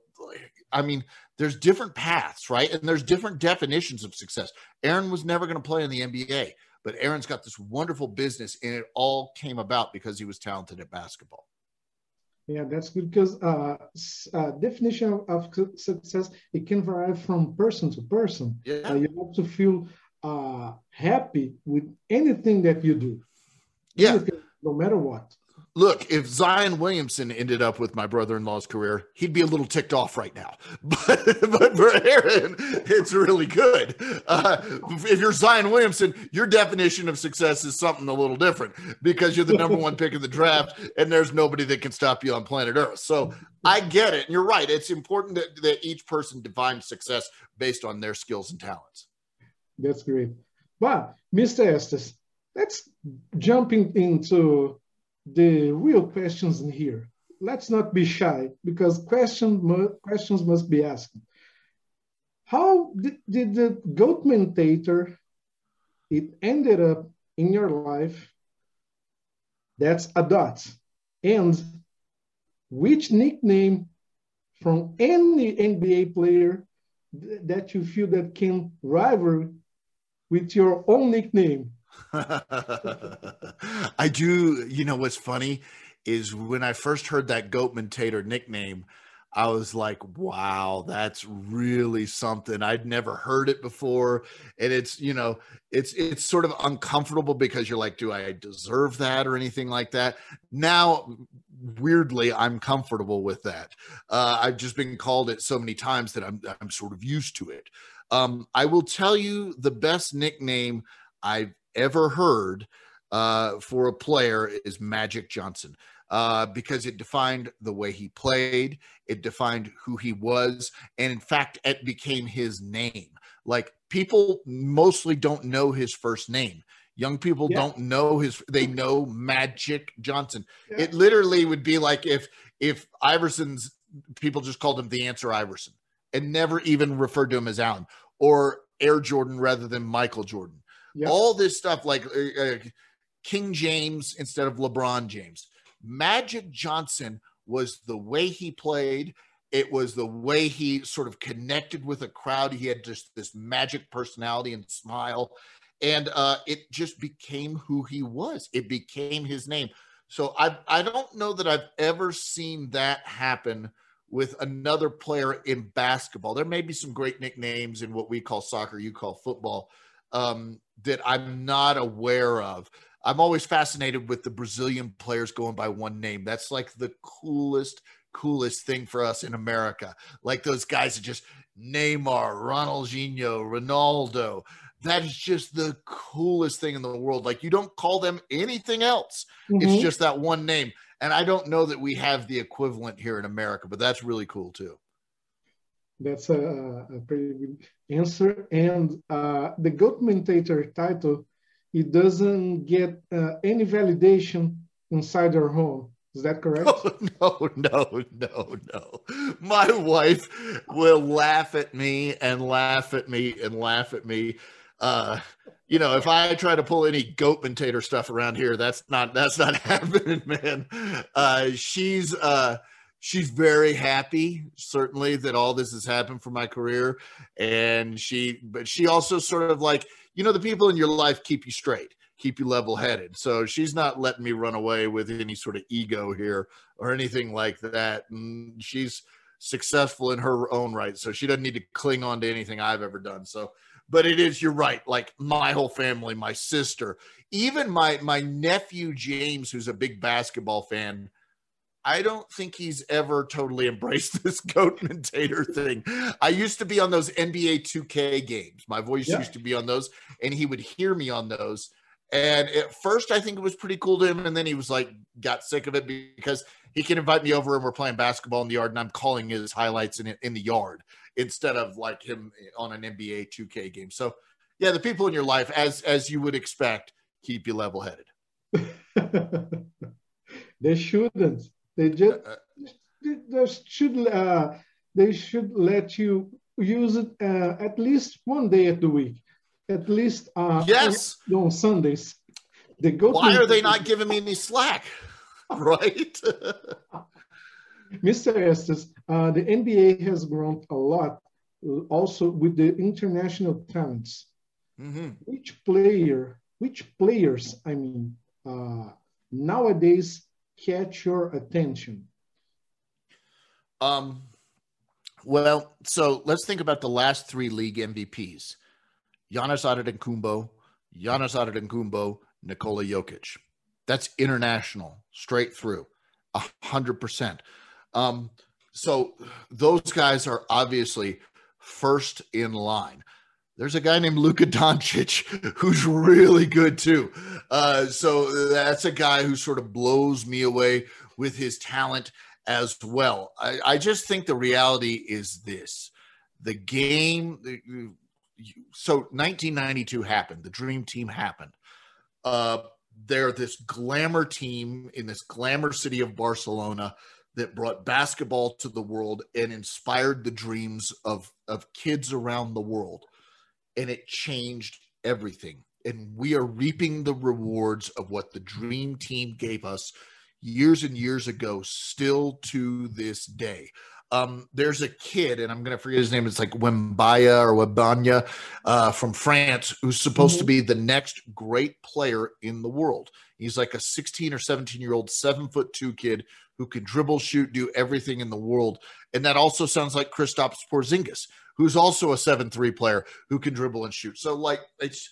I mean, there's different paths, right? And there's different definitions of success. Aaron was never going to play in the NBA. But Aaron's got this wonderful business, and it all came about because he was talented at basketball. Yeah, that's good because uh, uh, definition of success it can vary from person to person. Yeah. Uh, you have to feel uh, happy with anything that you do. Yeah, anything, no matter what look, if Zion Williamson ended up with my brother-in-law's career, he'd be a little ticked off right now. *laughs* But but for Aaron, it's really good. Uh, if you're Zion Williamson, your definition of success is something a little different because you're the number one pick in the draft, and there's nobody that can stop you on planet Earth. So I get it, and you're right. It's important that, that each person defines success based on their skills and talents. That's great. But Mr. Estes, let's jump in, into the real questions in here. Let's not be shy because question, questions must be asked. How did, did the Goatmentator, it ended up in your life? That's a dot. And which nickname from any NBA player that you feel that can rival with your own nickname *laughs* I do. You know what's funny is when I first heard that Goatmentator nickname, I was like, wow, that's really something. I'd never heard it before. And it's, you know, it's it's sort of uncomfortable because you're like, do I deserve that or anything like that? Now, weirdly, I'm comfortable with that. Uh, I've just been called it so many times that I'm I'm sort of used to it. Um, I will tell you the best nickname I've ever heard uh, for a player is Magic Johnson. Uh, because it defined the way he played, it defined who he was, and in fact, it became his name. Like people mostly don't know his first name. Young people yeah. don't know his. They know Magic Johnson. Yeah. It literally would be like if if Iverson's people just called him the answer Iverson and never even referred to him as Allen or Air Jordan rather than Michael Jordan Yep. All this stuff like uh, uh, King James instead of LeBron James. Magic Johnson was the way he played. It was the way he sort of connected with a crowd. He had just this magic personality and smile. And uh, it just became who he was. It became his name. So I I don't know that I've ever seen that happen with another player in basketball. There may be some great nicknames in what we call soccer, you call football, um, that I'm not aware of. I'm always fascinated with the Brazilian players going by one name. That's like the coolest, coolest thing for us in America. Like those guys that just Neymar, Ronaldinho, Ronaldo. That is just the coolest thing in the world. Like you don't call them anything else. Mm-hmm. It's just that one name. And I don't know that we have the equivalent here in America, but that's really cool too. That's a, a pretty good answer. And uh, the GOAT commentator title, it doesn't get uh, any validation inside our home. Is that correct? Oh, *laughs* no, no, no, no. My wife will laugh at me and laugh at me and laugh at me uh, you know, if I try to pull any goat potato stuff around here, that's not that's not *laughs* happening, man. Uh, she's uh, she's very happy, certainly, that all this has happened for my career, and she, but she also sort of like, you know, the people in your life keep you straight, keep you level headed. So she's not letting me run away with any sort of ego here or anything like that. And she's successful in her own right, so she doesn't need to cling on to anything I've ever done. So but it is you're right like my whole family my sister even my my nephew james who's a big basketball fan i don't think he's ever totally *laughs* embraced this goat commentator thing i used to be on those nba 2k games my voice yeah. used to be on those and he would hear me on those and at first i think it was pretty cool to him and then he was like got sick of it because he can invite me over and we're playing basketball in the yard and i'm calling his highlights in, in the yard instead of like him on an NBA 2K game. So yeah, the people in your life, as as you would expect, keep you level headed. *laughs* they shouldn't. They just uh, uh, they should uh, they should let you use it uh, at least one day of the week, at least uh, yes on, Sundays. They go. Why are they not giving me any slack? *laughs* right. *laughs* Mr. Estes, uh, the NBA has grown a lot uh, also with the international talents. Mm-hmm. Which player, which players, I mean, uh, nowadays catch your attention? Um, well, so let's think about the last three league MVPs: Giannis Antetokounmpo, Giannis Antetokounmpo, Nikola Jokic. That's international, straight through, a hundred percent. Um, so those guys are obviously first in line. There's a guy named Luka Doncic *laughs* who's really good too. Uh, so that's a guy who sort of blows me away with his talent as well. I, I just think the reality is this the game. So 1992 happened. The Dream Team happened. Uh, they're this glamour team in this glamour city of Barcelona that brought basketball to the world and inspired the dreams of, of kids around the world. And it changed everything. And we are reaping the rewards of what the dream team gave us years and years ago, still to this day. Um, there's a kid, and I'm going to forget his name. It's like Wembaya or Wabanya uh, from France, who's supposed mm-hmm. to be the next great player in the world. He's like a 16 or 17 year old, seven foot two kid who can dribble, shoot, do everything in the world. And that also sounds like Kristaps Porzingis, who's also a seven-three player who can dribble and shoot. So, like, it's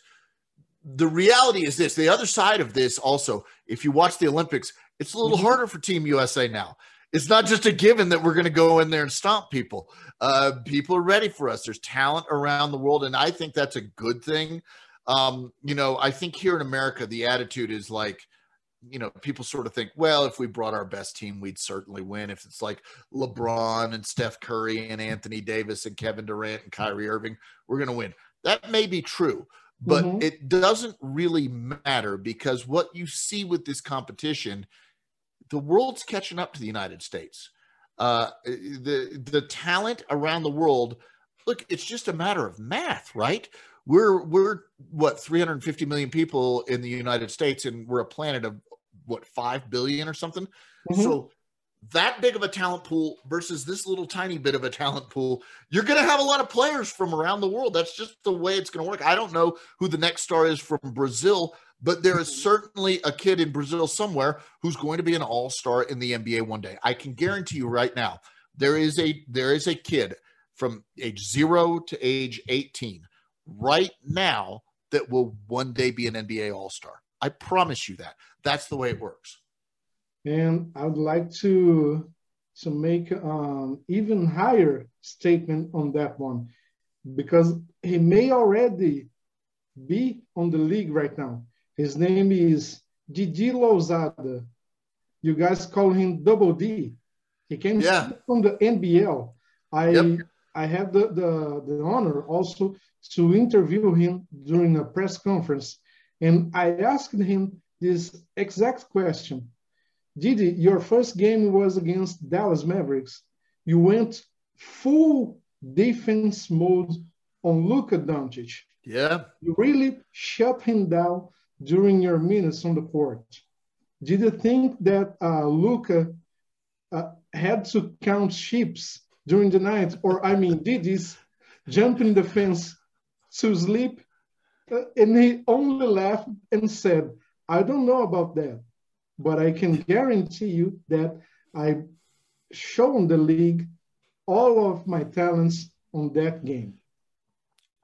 the reality is this. The other side of this, also, if you watch the Olympics, it's a little mm-hmm. harder for Team USA now. It's not just a given that we're going to go in there and stomp people. Uh, people are ready for us. There's talent around the world, and I think that's a good thing. Um, you know, I think here in America, the attitude is like, you know, people sort of think, well, if we brought our best team, we'd certainly win. If it's like LeBron and Steph Curry and Anthony Davis and Kevin Durant and Kyrie Irving, we're going to win. That may be true, but mm-hmm. it doesn't really matter because what you see with this competition, the world's catching up to the United States. Uh, the the talent around the world, look, it's just a matter of math, right? We're we're what 350 million people in the United States, and we're a planet of what five billion or something. Mm-hmm. So that big of a talent pool versus this little tiny bit of a talent pool, you're going to have a lot of players from around the world. That's just the way it's going to work. I don't know who the next star is from Brazil, but there is mm-hmm. certainly a kid in Brazil somewhere who's going to be an all-star in the NBA one day. I can guarantee you right now, there is a there is a kid from age 0 to age 18 right now that will one day be an NBA all-star. I promise you that. That's the way it works. And I would like to to make um, even higher statement on that one because he may already be on the league right now. His name is Didi Louzada. You guys call him Double D. He came yeah. from the NBL. I yep. I had the, the, the honor also to interview him during a press conference. And I asked him this exact question Didi, your first game was against Dallas Mavericks. You went full defense mode on Luka Doncic. Yeah. You really shut him down during your minutes on the court. Did you think that uh, Luka uh, had to count sheeps during the night? Or, I mean, did this jump in the fence to sleep? Uh, and he only laughed and said, I don't know about that but I can guarantee you that I've shown the league all of my talents on that game.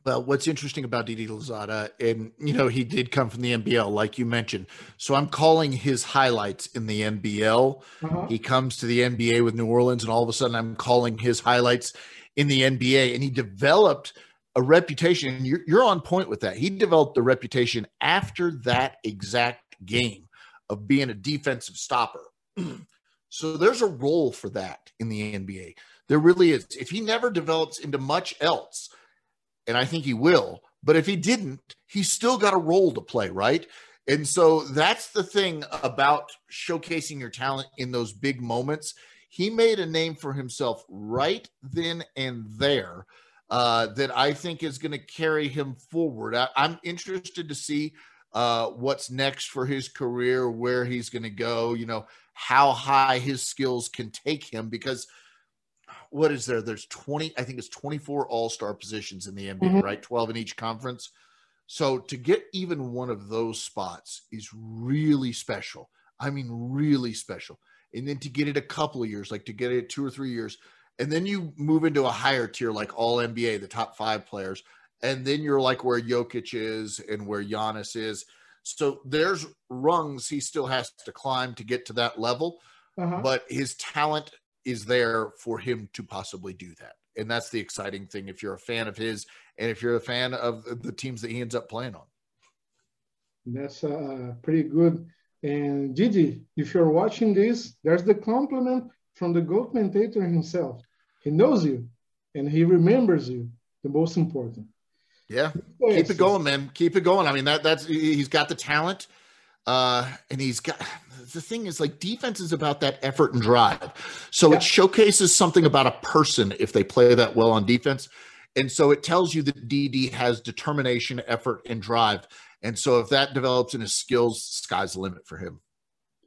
Well, what's interesting about Didi Louzada, and you know, he did come from the NBL, like you mentioned. So I'm calling his highlights in the NBL. Uh-huh. He comes to the NBA with New Orleans, and all of a sudden I'm calling his highlights in the NBA. And he developed a reputation. You're, you're on point with that. He developed a reputation after that exact game of being a defensive stopper. *clears throat* so there's a role for that in the NBA. There really is. If he never develops into much else, and I think he will, but if he didn't, he's still got a role to play, right? And so that's the thing about showcasing your talent in those big moments. He made a name for himself right then and there uh, that I think is going to carry him forward. I, I'm interested to see uh, what's next for his career, where he's going to go, you know, how high his skills can take him. Because what is there? There's 20, I think it's 24 all star positions in the NBA, mm-hmm. right? 12 in each conference. So to get even one of those spots is really special. I mean, really special. And then to get it a couple of years, like to get it two or three years, and then you move into a higher tier like all NBA, the top five players and then you're like where Jokic is and where Giannis is. So there's rungs he still has to climb to get to that level, uh-huh. but his talent is there for him to possibly do that. And that's the exciting thing if you're a fan of his and if you're a fan of the teams that he ends up playing on. That's uh, pretty good. And Didi, if you're watching this, there's the compliment from the GOAT commentator himself. He knows you and he remembers you, the most important. Yeah, keep it going, man. Keep it going. I mean, that that's he's got the talent, uh, and he's got the thing is like defense is about that effort and drive. So yeah. it showcases something about a person if they play that well on defense, and so it tells you that Didi has determination, effort, and drive. And so if that develops in his skills, sky's the limit for him.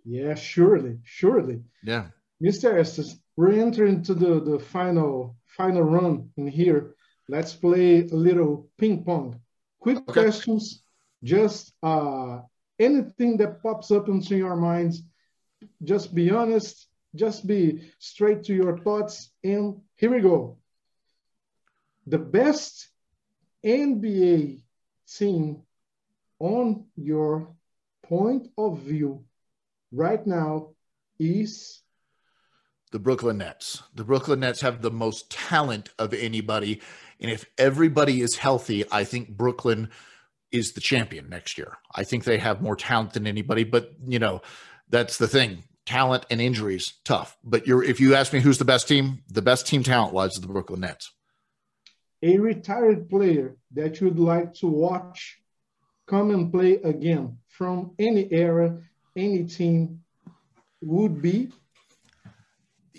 Yeah, surely, surely. Yeah, Mr. Estes, we're entering to the the final final run in here let's play a little ping pong. Quick okay. questions, just uh, anything that pops up into your minds. Just be honest, just be straight to your thoughts. And here we go. The best NBA team on your point of view right now is the Brooklyn Nets. The Brooklyn Nets have the most talent of anybody and if everybody is healthy, I think Brooklyn is the champion next year. I think they have more talent than anybody, but you know, that's the thing. Talent and injuries, tough. But you're if you ask me who's the best team, the best team talent wise is the Brooklyn Nets. A retired player that you'd like to watch come and play again from any era, any team would be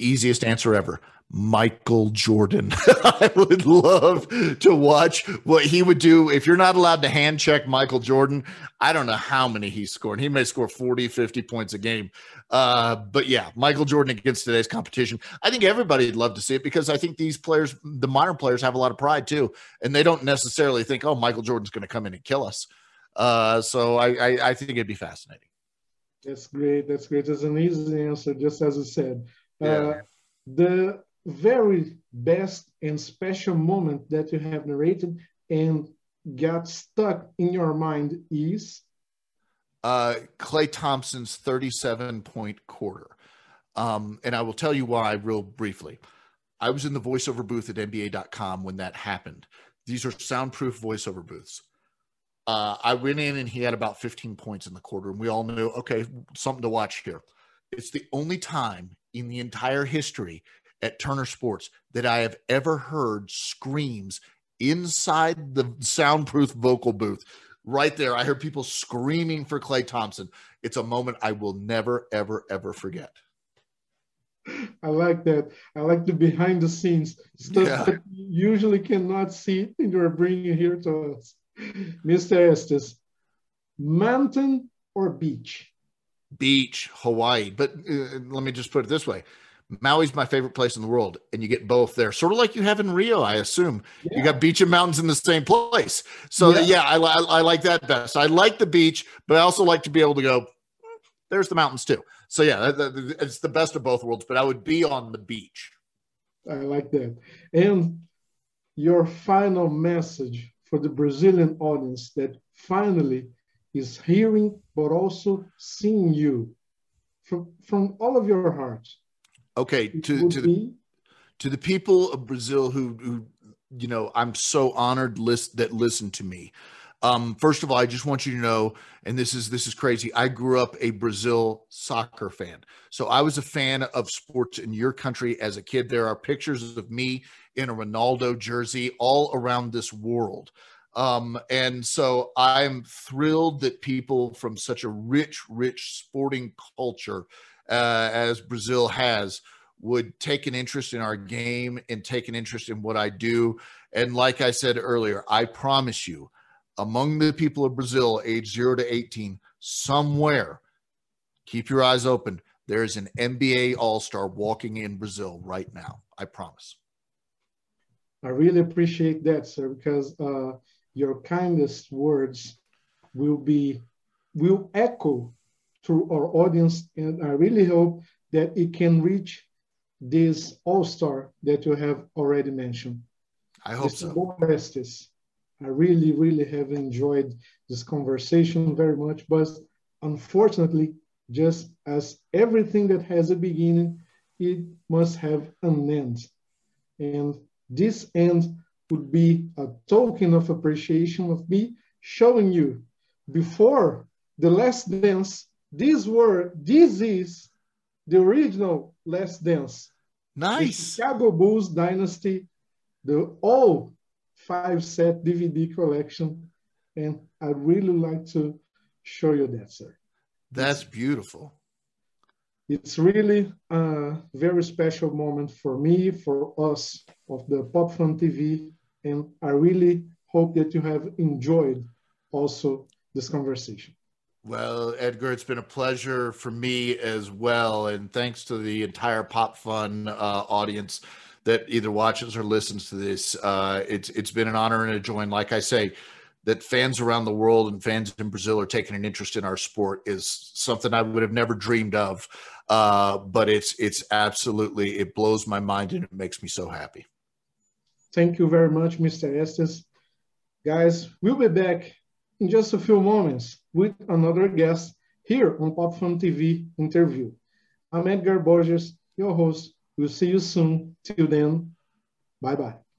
Easiest answer ever. Michael Jordan. *laughs* I would love to watch what he would do if you're not allowed to hand check Michael Jordan. I don't know how many he's scored. He may score 40, 50 points a game. Uh, but yeah, Michael Jordan against today's competition. I think everybody'd love to see it because I think these players, the modern players, have a lot of pride too. And they don't necessarily think, oh, Michael Jordan's going to come in and kill us. Uh, so I, I, I think it'd be fascinating. That's great. That's great. That's an easy answer, just as I said. Uh, yeah. The very best and special moment that you have narrated and got stuck in your mind is? Uh, Klay Thompson's 37 point quarter. Um, and I will tell you why real briefly. I was in the voiceover booth at NBA.com when that happened. These are soundproof voiceover booths. Uh, I went in and he had about 15 points in the quarter, and we all knew, okay, something to watch here. It's the only time in the entire history at Turner Sports that I have ever heard screams inside the soundproof vocal booth. Right there, I heard people screaming for Klay Thompson. It's a moment I will never, ever, ever forget. I like that. I like the behind the scenes stuff yeah. that you usually cannot see, and you're bringing here to us. Mr. Estes, mountain or beach? Beach, Hawaii. But uh, let me just put it this way Maui's my favorite place in the world, and you get both there, sort of like you have in Rio, I assume. Yeah. You got beach and mountains in the same place. So yeah, yeah I, I, I, like that best. I like the beach, but I also like to be able to go. Hmm, there's the mountains too. So yeah, it's the best of both worlds. But I would be on the beach. I like that. And your final message for the Brazilian audience that finally is hearing but also seeing you from, from all of your heart Okay, to to the, to the people of Brazil who who you know, I'm so honored list that listen to me. Um, first of all, I just want you to know, and this is this is crazy. I grew up a Brazil soccer fan, so I was a fan of sports in your country as a kid. There are pictures of me in a Ronaldo jersey all around this world. Um, and so I'm thrilled that people from such a rich, rich sporting culture uh, as Brazil has would take an interest in our game and take an interest in what I do. And like I said earlier, I promise you, among the people of Brazil, age zero to 18, somewhere, keep your eyes open. There is an NBA All Star walking in Brazil right now. I promise. I really appreciate that, sir, because uh, your kindest words will be will echo through our audience. And I really hope that it can reach this all-star that you have already mentioned. I hope Mr. so. Estes, I really, really have enjoyed this conversation very much, but unfortunately, just as everything that has a beginning, it must have an end. And this end would be a token of appreciation of me showing you before the last dance this were this is the original Last Dance. Nice. The Chicago Bulls Dynasty, the all five set DVD collection. And I'd really like to show you that, sir. That's beautiful. It's really a very special moment for me, for us of the Pop Fun TV. And I really hope that you have enjoyed also this conversation. Well, Edgar, it's been a pleasure for me as well. And thanks to the entire Pop Fun uh, audience that either watches or listens to this. Uh, it's it's been an honor and a joy. And like I say, that fans around the world and fans in Brazil are taking an interest in our sport is something I would have never dreamed of. Uh, but it's it's absolutely it blows my mind and it makes me so happy. Thank you very much, Mr. Estes. Guys, we'll be back in just a few moments with another guest here on Pop Fun TV interview. I'm Edgar Borges, your host. We'll see you soon. Till then, bye bye.